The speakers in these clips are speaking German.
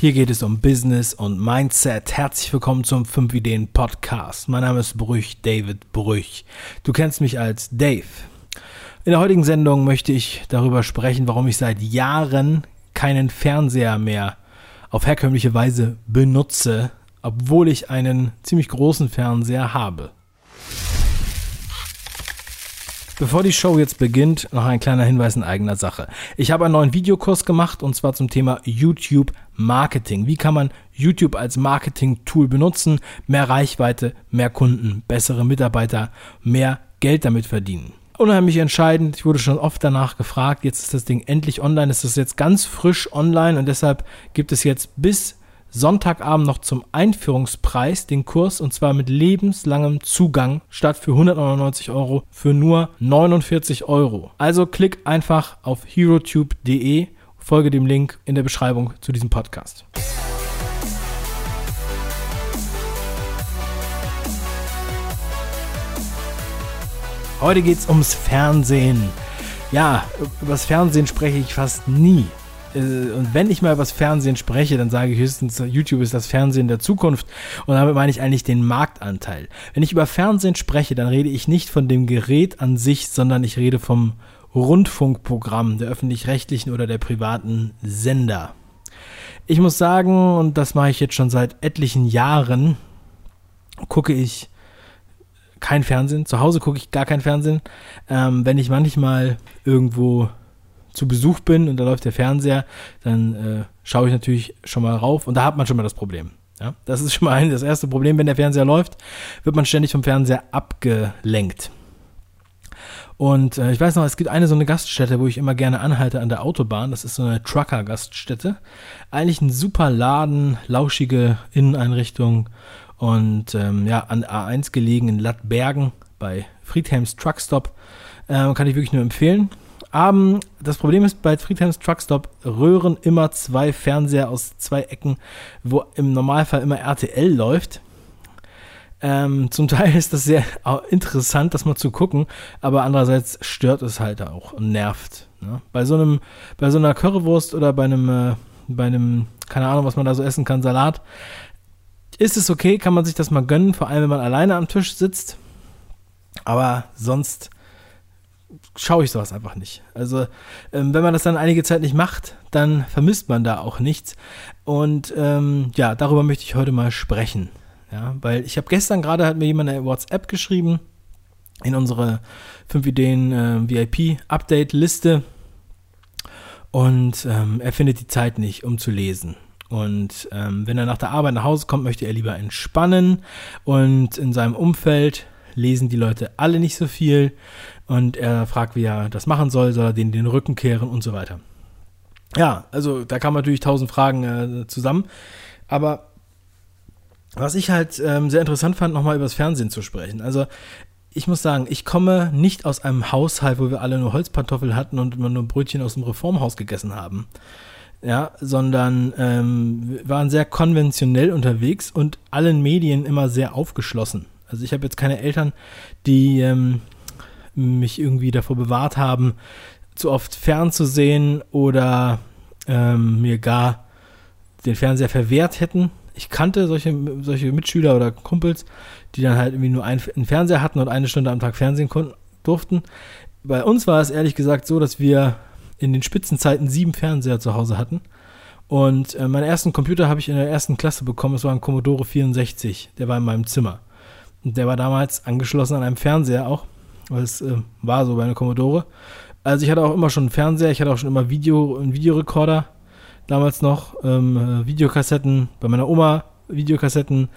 Hier geht es um Business und Mindset. Herzlich willkommen zum 5 Ideen Podcast. Mein Name ist Brüch, David Brüch. Du kennst mich als Dave. In der heutigen Sendung möchte ich darüber sprechen, warum ich seit Jahren keinen Fernseher mehr auf herkömmliche Weise benutze, obwohl ich einen ziemlich großen Fernseher habe. Bevor die Show jetzt beginnt, noch ein kleiner Hinweis in eigener Sache. Ich habe einen neuen Videokurs gemacht und zwar zum Thema YouTube Marketing. Wie kann man YouTube als Marketing-Tool benutzen? Mehr Reichweite, mehr Kunden, bessere Mitarbeiter, mehr Geld damit verdienen. Unheimlich entscheidend. Ich wurde schon oft danach gefragt. Jetzt ist das Ding endlich online. Es ist jetzt ganz frisch online und deshalb gibt es jetzt bis Sonntagabend noch zum Einführungspreis den Kurs und zwar mit lebenslangem Zugang statt für 199 Euro für nur 49 Euro. Also klick einfach auf herotube.de, folge dem Link in der Beschreibung zu diesem Podcast. Heute geht es ums Fernsehen. Ja, über das Fernsehen spreche ich fast nie. Äh, und wenn ich mal über das Fernsehen spreche, dann sage ich höchstens, YouTube ist das Fernsehen der Zukunft. Und damit meine ich eigentlich den Marktanteil. Wenn ich über Fernsehen spreche, dann rede ich nicht von dem Gerät an sich, sondern ich rede vom Rundfunkprogramm der öffentlich-rechtlichen oder der privaten Sender. Ich muss sagen, und das mache ich jetzt schon seit etlichen Jahren, gucke ich kein Fernsehen. Zu Hause gucke ich gar kein Fernsehen. Ähm, wenn ich manchmal irgendwo zu Besuch bin und da läuft der Fernseher, dann äh, schaue ich natürlich schon mal rauf und da hat man schon mal das Problem. Ja, das ist schon mal ein, das erste Problem, wenn der Fernseher läuft, wird man ständig vom Fernseher abgelenkt. Und äh, ich weiß noch, es gibt eine so eine Gaststätte, wo ich immer gerne anhalte an der Autobahn. Das ist so eine Trucker-Gaststätte. Eigentlich ein super Laden, lauschige Inneneinrichtung und ähm, ja, an A1 gelegen in Lattbergen bei Friedhelms Truckstop. Äh, kann ich wirklich nur empfehlen. Abend, das Problem ist, bei Friedhelms Truckstop röhren immer zwei Fernseher aus zwei Ecken, wo im Normalfall immer RTL läuft. Ähm, zum Teil ist das sehr interessant, das mal zu gucken, aber andererseits stört es halt auch und nervt. Ne? Bei so einem, bei so einer Currywurst oder bei einem, äh, bei einem, keine Ahnung, was man da so essen kann, Salat, ist es okay, kann man sich das mal gönnen, vor allem wenn man alleine am Tisch sitzt. Aber sonst schaue ich sowas einfach nicht. Also, ähm, wenn man das dann einige Zeit nicht macht, dann vermisst man da auch nichts. Und ähm, ja, darüber möchte ich heute mal sprechen. Ja, weil ich habe gestern gerade hat mir jemand eine WhatsApp geschrieben in unsere 5 Ideen äh, VIP Update Liste und ähm, er findet die Zeit nicht, um zu lesen. Und ähm, wenn er nach der Arbeit nach Hause kommt, möchte er lieber entspannen und in seinem Umfeld lesen die Leute alle nicht so viel und er fragt, wie er das machen soll, soll er denen den Rücken kehren und so weiter. Ja, also da kamen natürlich tausend Fragen äh, zusammen, aber was ich halt ähm, sehr interessant fand, nochmal über das Fernsehen zu sprechen. Also ich muss sagen, ich komme nicht aus einem Haushalt, wo wir alle nur Holzpantoffel hatten und immer nur Brötchen aus dem Reformhaus gegessen haben. Ja, sondern ähm, waren sehr konventionell unterwegs und allen Medien immer sehr aufgeschlossen. Also ich habe jetzt keine Eltern, die ähm, mich irgendwie davor bewahrt haben, zu oft fernzusehen oder ähm, mir gar den Fernseher verwehrt hätten. Ich kannte solche, solche Mitschüler oder Kumpels, die dann halt irgendwie nur einen, einen Fernseher hatten und eine Stunde am Tag Fernsehen durften. Bei uns war es ehrlich gesagt so, dass wir in den Spitzenzeiten sieben Fernseher zu Hause hatten. Und äh, meinen ersten Computer habe ich in der ersten Klasse bekommen. Es war ein Commodore 64. Der war in meinem Zimmer. Der war damals angeschlossen an einem Fernseher auch. Weil es äh, war so bei einer Commodore. Also ich hatte auch immer schon einen Fernseher, ich hatte auch schon immer Video, einen Videorekorder. Damals noch ähm, äh, Videokassetten, bei meiner Oma Videokassetten.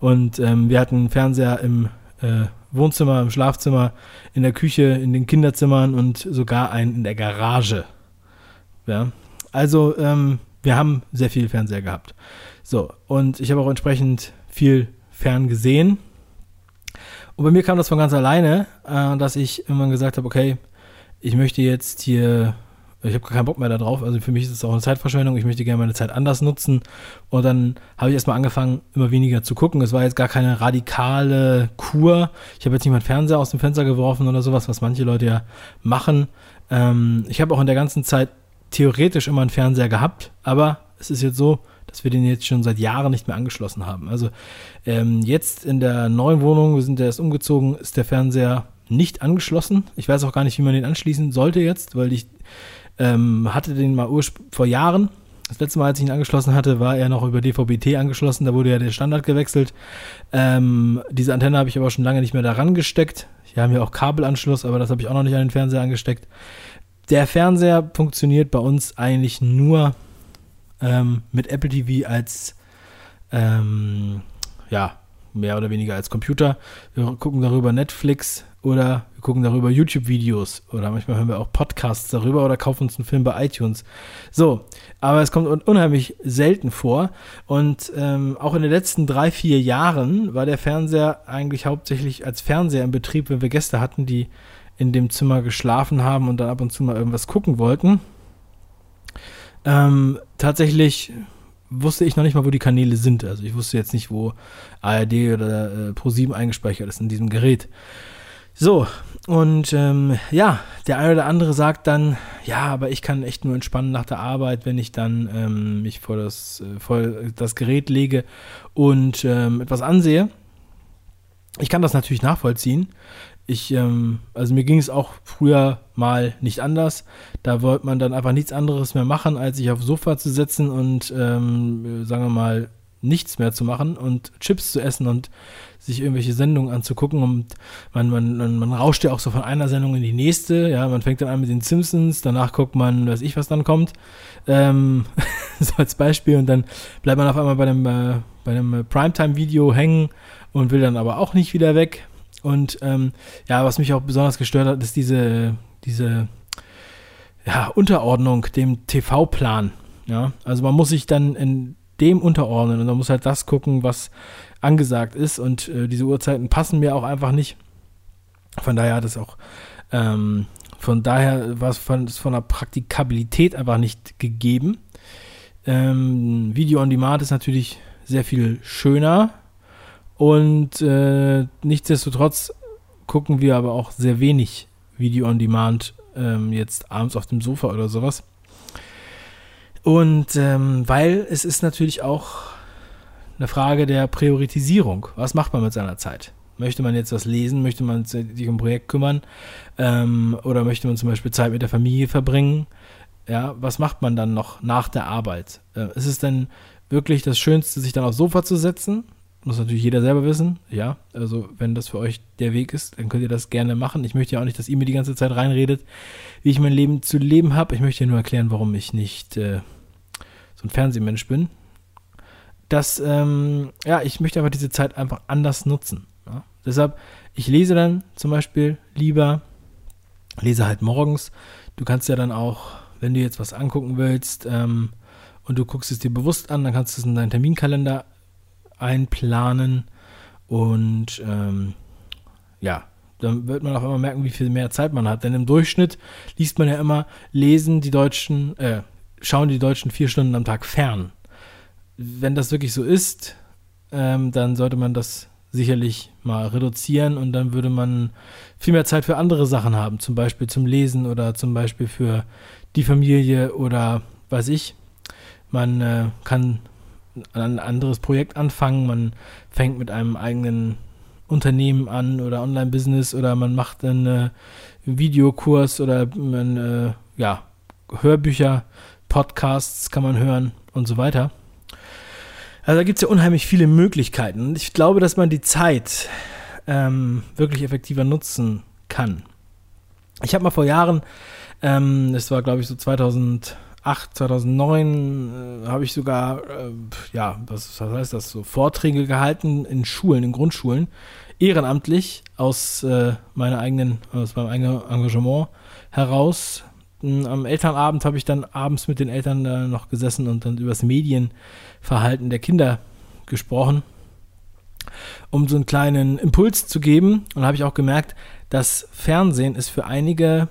Und ähm, wir hatten einen Fernseher im äh, Wohnzimmer, im Schlafzimmer, in der Küche, in den Kinderzimmern und sogar einen in der Garage. Ja. Also ähm, wir haben sehr viel Fernseher gehabt. So, und ich habe auch entsprechend viel fern gesehen. Und bei mir kam das von ganz alleine, äh, dass ich irgendwann gesagt habe, okay, ich möchte jetzt hier, ich habe keinen Bock mehr darauf, also für mich ist es auch eine Zeitverschwendung, ich möchte gerne meine Zeit anders nutzen. Und dann habe ich erstmal angefangen, immer weniger zu gucken. Es war jetzt gar keine radikale Kur. Ich habe jetzt nicht meinen Fernseher aus dem Fenster geworfen oder sowas, was manche Leute ja machen. Ähm, ich habe auch in der ganzen Zeit theoretisch immer einen Fernseher gehabt, aber es ist jetzt so, dass wir den jetzt schon seit Jahren nicht mehr angeschlossen haben. Also ähm, jetzt in der neuen Wohnung, wir sind erst umgezogen, ist der Fernseher nicht angeschlossen. Ich weiß auch gar nicht, wie man den anschließen sollte jetzt, weil ich ähm, hatte den mal vor Jahren. Das letzte Mal, als ich ihn angeschlossen hatte, war er noch über DVB-T angeschlossen. Da wurde ja der Standard gewechselt. Ähm, diese Antenne habe ich aber schon lange nicht mehr daran gesteckt. Hier haben wir auch Kabelanschluss, aber das habe ich auch noch nicht an den Fernseher angesteckt. Der Fernseher funktioniert bei uns eigentlich nur ähm, mit Apple TV als ähm, ja, mehr oder weniger als Computer. Wir gucken darüber Netflix oder wir gucken darüber YouTube-Videos oder manchmal hören wir auch Podcasts darüber oder kaufen uns einen Film bei iTunes. So, aber es kommt unheimlich selten vor und ähm, auch in den letzten drei, vier Jahren war der Fernseher eigentlich hauptsächlich als Fernseher im Betrieb, wenn wir Gäste hatten, die in dem Zimmer geschlafen haben und dann ab und zu mal irgendwas gucken wollten. Ähm, tatsächlich wusste ich noch nicht mal, wo die Kanäle sind. Also ich wusste jetzt nicht, wo ARD oder äh, Pro7 eingespeichert ist in diesem Gerät. So, und ähm, ja, der eine oder andere sagt dann, ja, aber ich kann echt nur entspannen nach der Arbeit, wenn ich dann ähm, mich vor das, äh, vor das Gerät lege und ähm, etwas ansehe. Ich kann das natürlich nachvollziehen ich, ähm, also mir ging es auch früher mal nicht anders. Da wollte man dann einfach nichts anderes mehr machen, als sich aufs Sofa zu setzen und, ähm, sagen wir mal, nichts mehr zu machen und Chips zu essen und sich irgendwelche Sendungen anzugucken. Und man, man, man, man rauscht ja auch so von einer Sendung in die nächste, ja, man fängt dann an mit den Simpsons, danach guckt man, weiß ich, was dann kommt, ähm, so als Beispiel. Und dann bleibt man auf einmal bei einem, äh, bei einem Primetime-Video hängen und will dann aber auch nicht wieder weg und ähm, ja, was mich auch besonders gestört hat, ist diese, diese ja, Unterordnung dem TV-Plan. Ja, also man muss sich dann in dem unterordnen und man muss halt das gucken, was angesagt ist. Und äh, diese Uhrzeiten passen mir auch einfach nicht. Von daher hat es auch, ähm, von daher war es von, von der Praktikabilität einfach nicht gegeben. Ähm, Video on Demand ist natürlich sehr viel schöner, und äh, nichtsdestotrotz gucken wir aber auch sehr wenig Video on Demand ähm, jetzt abends auf dem Sofa oder sowas. Und ähm, weil es ist natürlich auch eine Frage der Priorisierung. Was macht man mit seiner Zeit? Möchte man jetzt was lesen? Möchte man sich um ein Projekt kümmern? Ähm, oder möchte man zum Beispiel Zeit mit der Familie verbringen? Ja, was macht man dann noch nach der Arbeit? Äh, ist es denn wirklich das Schönste, sich dann aufs Sofa zu setzen muss natürlich jeder selber wissen. Ja, also wenn das für euch der Weg ist, dann könnt ihr das gerne machen. Ich möchte ja auch nicht, dass ihr mir die ganze Zeit reinredet, wie ich mein Leben zu leben habe. Ich möchte nur erklären, warum ich nicht äh, so ein Fernsehmensch bin. Das, ähm, ja, ich möchte aber diese Zeit einfach anders nutzen. Ja? Deshalb, ich lese dann zum Beispiel lieber, lese halt morgens. Du kannst ja dann auch, wenn du jetzt was angucken willst, ähm, und du guckst es dir bewusst an, dann kannst du es in deinen Terminkalender einplanen und ähm, ja, dann wird man auch immer merken, wie viel mehr Zeit man hat. Denn im Durchschnitt liest man ja immer, lesen die Deutschen, äh, schauen die Deutschen vier Stunden am Tag fern. Wenn das wirklich so ist, ähm, dann sollte man das sicherlich mal reduzieren und dann würde man viel mehr Zeit für andere Sachen haben, zum Beispiel zum Lesen oder zum Beispiel für die Familie oder weiß ich. Man äh, kann ein anderes Projekt anfangen, man fängt mit einem eigenen Unternehmen an oder Online-Business oder man macht einen äh, Videokurs oder man, äh, ja, Hörbücher, Podcasts kann man hören und so weiter. Also da gibt es ja unheimlich viele Möglichkeiten. Und ich glaube, dass man die Zeit ähm, wirklich effektiver nutzen kann. Ich habe mal vor Jahren, ähm, das war glaube ich so 2000 2008, 2009 äh, habe ich sogar, äh, ja, was, was, heißt das, so Vorträge gehalten in Schulen, in Grundschulen, ehrenamtlich aus äh, meiner eigenen, aus meinem eigenen Engagement heraus. Hm, am Elternabend habe ich dann abends mit den Eltern noch gesessen und dann über das Medienverhalten der Kinder gesprochen, um so einen kleinen Impuls zu geben. Und habe ich auch gemerkt, dass Fernsehen ist für einige,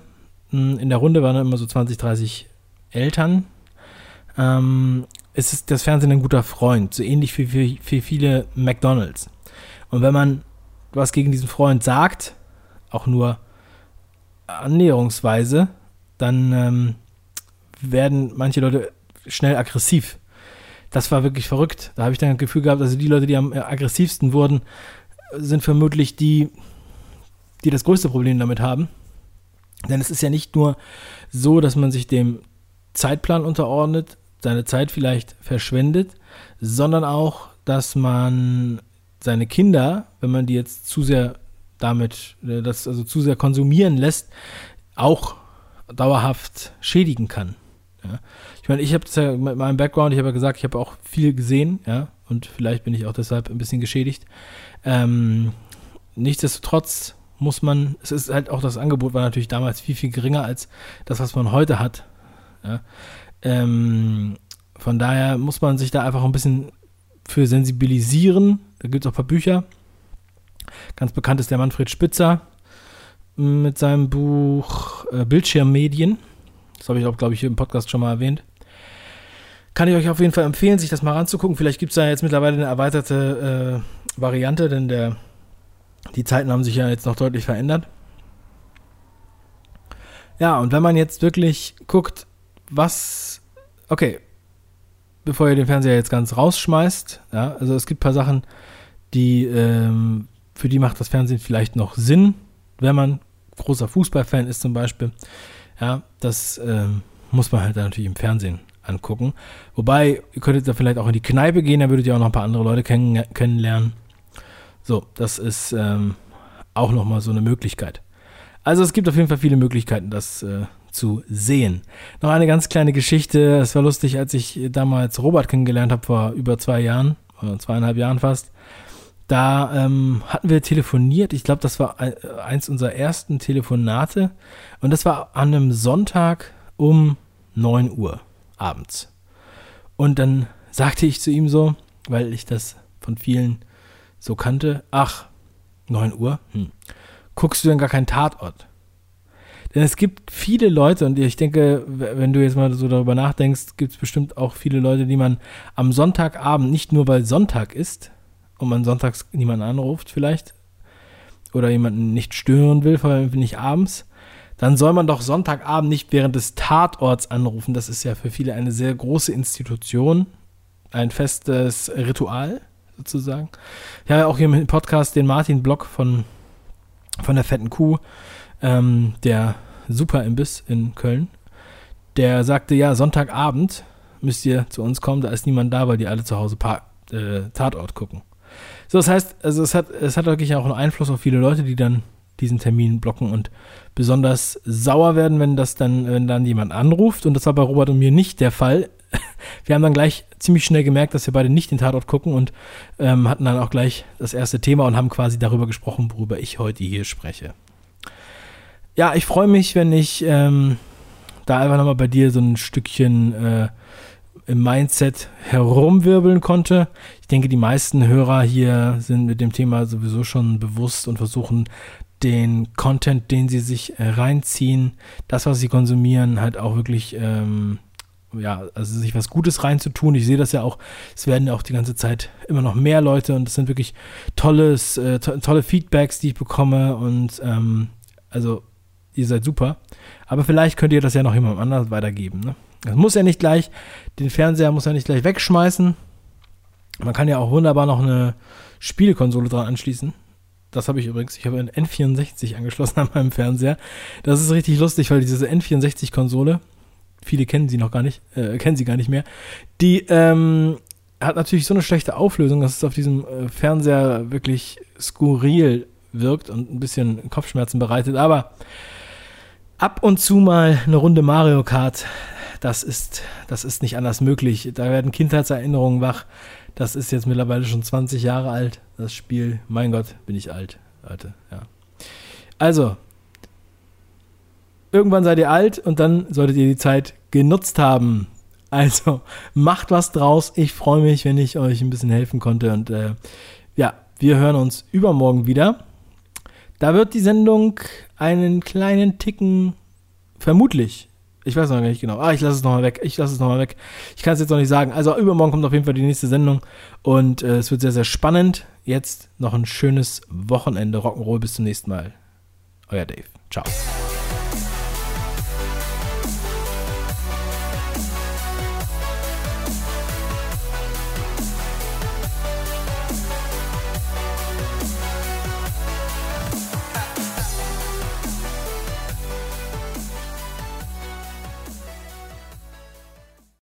hm, in der Runde waren immer so 20, 30 Eltern ähm, ist das Fernsehen ein guter Freund, so ähnlich wie für, für viele McDonalds. Und wenn man was gegen diesen Freund sagt, auch nur annäherungsweise, dann ähm, werden manche Leute schnell aggressiv. das war wirklich verrückt. Da habe ich dann das Gefühl gehabt, also die Leute, die am aggressivsten wurden, sind vermutlich die, die das größte Problem damit haben. Denn es ist ja nicht nur so, dass man sich dem Zeitplan unterordnet, seine Zeit vielleicht verschwendet, sondern auch, dass man seine Kinder, wenn man die jetzt zu sehr damit, äh, das also zu sehr konsumieren lässt, auch dauerhaft schädigen kann. Ja. Ich meine, ich habe das ja mit meinem Background, ich habe ja gesagt, ich habe auch viel gesehen, ja, und vielleicht bin ich auch deshalb ein bisschen geschädigt. Ähm, nichtsdestotrotz muss man, es ist halt auch das Angebot war natürlich damals viel, viel geringer als das, was man heute hat. Ja. Ähm, von daher muss man sich da einfach ein bisschen für sensibilisieren. Da gibt es auch ein paar Bücher. Ganz bekannt ist der Manfred Spitzer mit seinem Buch äh, Bildschirmmedien. Das habe ich auch, glaube ich, im Podcast schon mal erwähnt. Kann ich euch auf jeden Fall empfehlen, sich das mal ranzugucken. Vielleicht gibt es da jetzt mittlerweile eine erweiterte äh, Variante, denn der, die Zeiten haben sich ja jetzt noch deutlich verändert. Ja, und wenn man jetzt wirklich guckt, was. Okay, bevor ihr den Fernseher jetzt ganz rausschmeißt, ja, also es gibt ein paar Sachen, die, ähm, für die macht das Fernsehen vielleicht noch Sinn, wenn man großer Fußballfan ist zum Beispiel. Ja, das ähm, muss man halt natürlich im Fernsehen angucken. Wobei, ihr könntet da vielleicht auch in die Kneipe gehen, da würdet ihr auch noch ein paar andere Leute kenn kennenlernen. So, das ist ähm, auch nochmal so eine Möglichkeit. Also es gibt auf jeden Fall viele Möglichkeiten, das äh, zu sehen. Noch eine ganz kleine Geschichte. Es war lustig, als ich damals Robert kennengelernt habe, vor über zwei Jahren, oder zweieinhalb Jahren fast. Da ähm, hatten wir telefoniert. Ich glaube, das war eins unserer ersten Telefonate. Und das war an einem Sonntag um 9 Uhr abends. Und dann sagte ich zu ihm so, weil ich das von vielen so kannte, ach, 9 Uhr, hm. guckst du denn gar keinen Tatort? Denn es gibt viele Leute, und ich denke, wenn du jetzt mal so darüber nachdenkst, gibt es bestimmt auch viele Leute, die man am Sonntagabend, nicht nur weil Sonntag ist und man sonntags niemanden anruft vielleicht, oder jemanden nicht stören will, vor allem nicht abends, dann soll man doch Sonntagabend nicht während des Tatorts anrufen. Das ist ja für viele eine sehr große Institution, ein festes Ritual sozusagen. Habe auch hier im Podcast den Martin Block von, von der Fetten Kuh ähm, der Super-Imbiss in Köln, der sagte, ja, Sonntagabend müsst ihr zu uns kommen, da ist niemand da, weil die alle zu Hause pa äh, Tatort gucken. So, das heißt, also es hat, es hat wirklich auch einen Einfluss auf viele Leute, die dann diesen Termin blocken und besonders sauer werden, wenn das dann, wenn dann jemand anruft. Und das war bei Robert und mir nicht der Fall. Wir haben dann gleich ziemlich schnell gemerkt, dass wir beide nicht den Tatort gucken und ähm, hatten dann auch gleich das erste Thema und haben quasi darüber gesprochen, worüber ich heute hier spreche ja, ich freue mich, wenn ich ähm, da einfach nochmal bei dir so ein Stückchen äh, im Mindset herumwirbeln konnte. Ich denke, die meisten Hörer hier sind mit dem Thema sowieso schon bewusst und versuchen den Content, den sie sich äh, reinziehen, das, was sie konsumieren, halt auch wirklich, ähm, ja, also sich was Gutes reinzutun. Ich sehe das ja auch, es werden ja auch die ganze Zeit immer noch mehr Leute und es sind wirklich tolles, äh, to tolle Feedbacks, die ich bekomme und ähm, also ihr seid super. Aber vielleicht könnt ihr das ja noch jemandem anders weitergeben. Ne? Das muss ja nicht gleich, den Fernseher muss ja nicht gleich wegschmeißen. Man kann ja auch wunderbar noch eine Spielekonsole dran anschließen. Das habe ich übrigens. Ich habe ein N64 angeschlossen an meinem Fernseher. Das ist richtig lustig, weil diese N64-Konsole, viele kennen sie noch gar nicht, äh, kennen sie gar nicht mehr, die ähm, hat natürlich so eine schlechte Auflösung, dass es auf diesem äh, Fernseher wirklich skurril wirkt und ein bisschen Kopfschmerzen bereitet. Aber ab und zu mal eine Runde Mario Kart, das ist, das ist nicht anders möglich. Da werden Kindheitserinnerungen wach. Das ist jetzt mittlerweile schon 20 Jahre alt, das Spiel. Mein Gott, bin ich alt, Leute, ja. Also, irgendwann seid ihr alt und dann solltet ihr die Zeit genutzt haben. Also, macht was draus. Ich freue mich, wenn ich euch ein bisschen helfen konnte. Und äh, ja, wir hören uns übermorgen wieder. Da wird die Sendung einen kleinen Ticken, vermutlich, ich weiß noch nicht genau. Ah, ich lasse es nochmal weg. Ich lasse es nochmal weg. Ich kann es jetzt noch nicht sagen. Also übermorgen kommt auf jeden Fall die nächste Sendung und äh, es wird sehr, sehr spannend. Jetzt noch ein schönes Wochenende Rock'n'Roll. Bis zum nächsten Mal. Euer Dave. Ciao.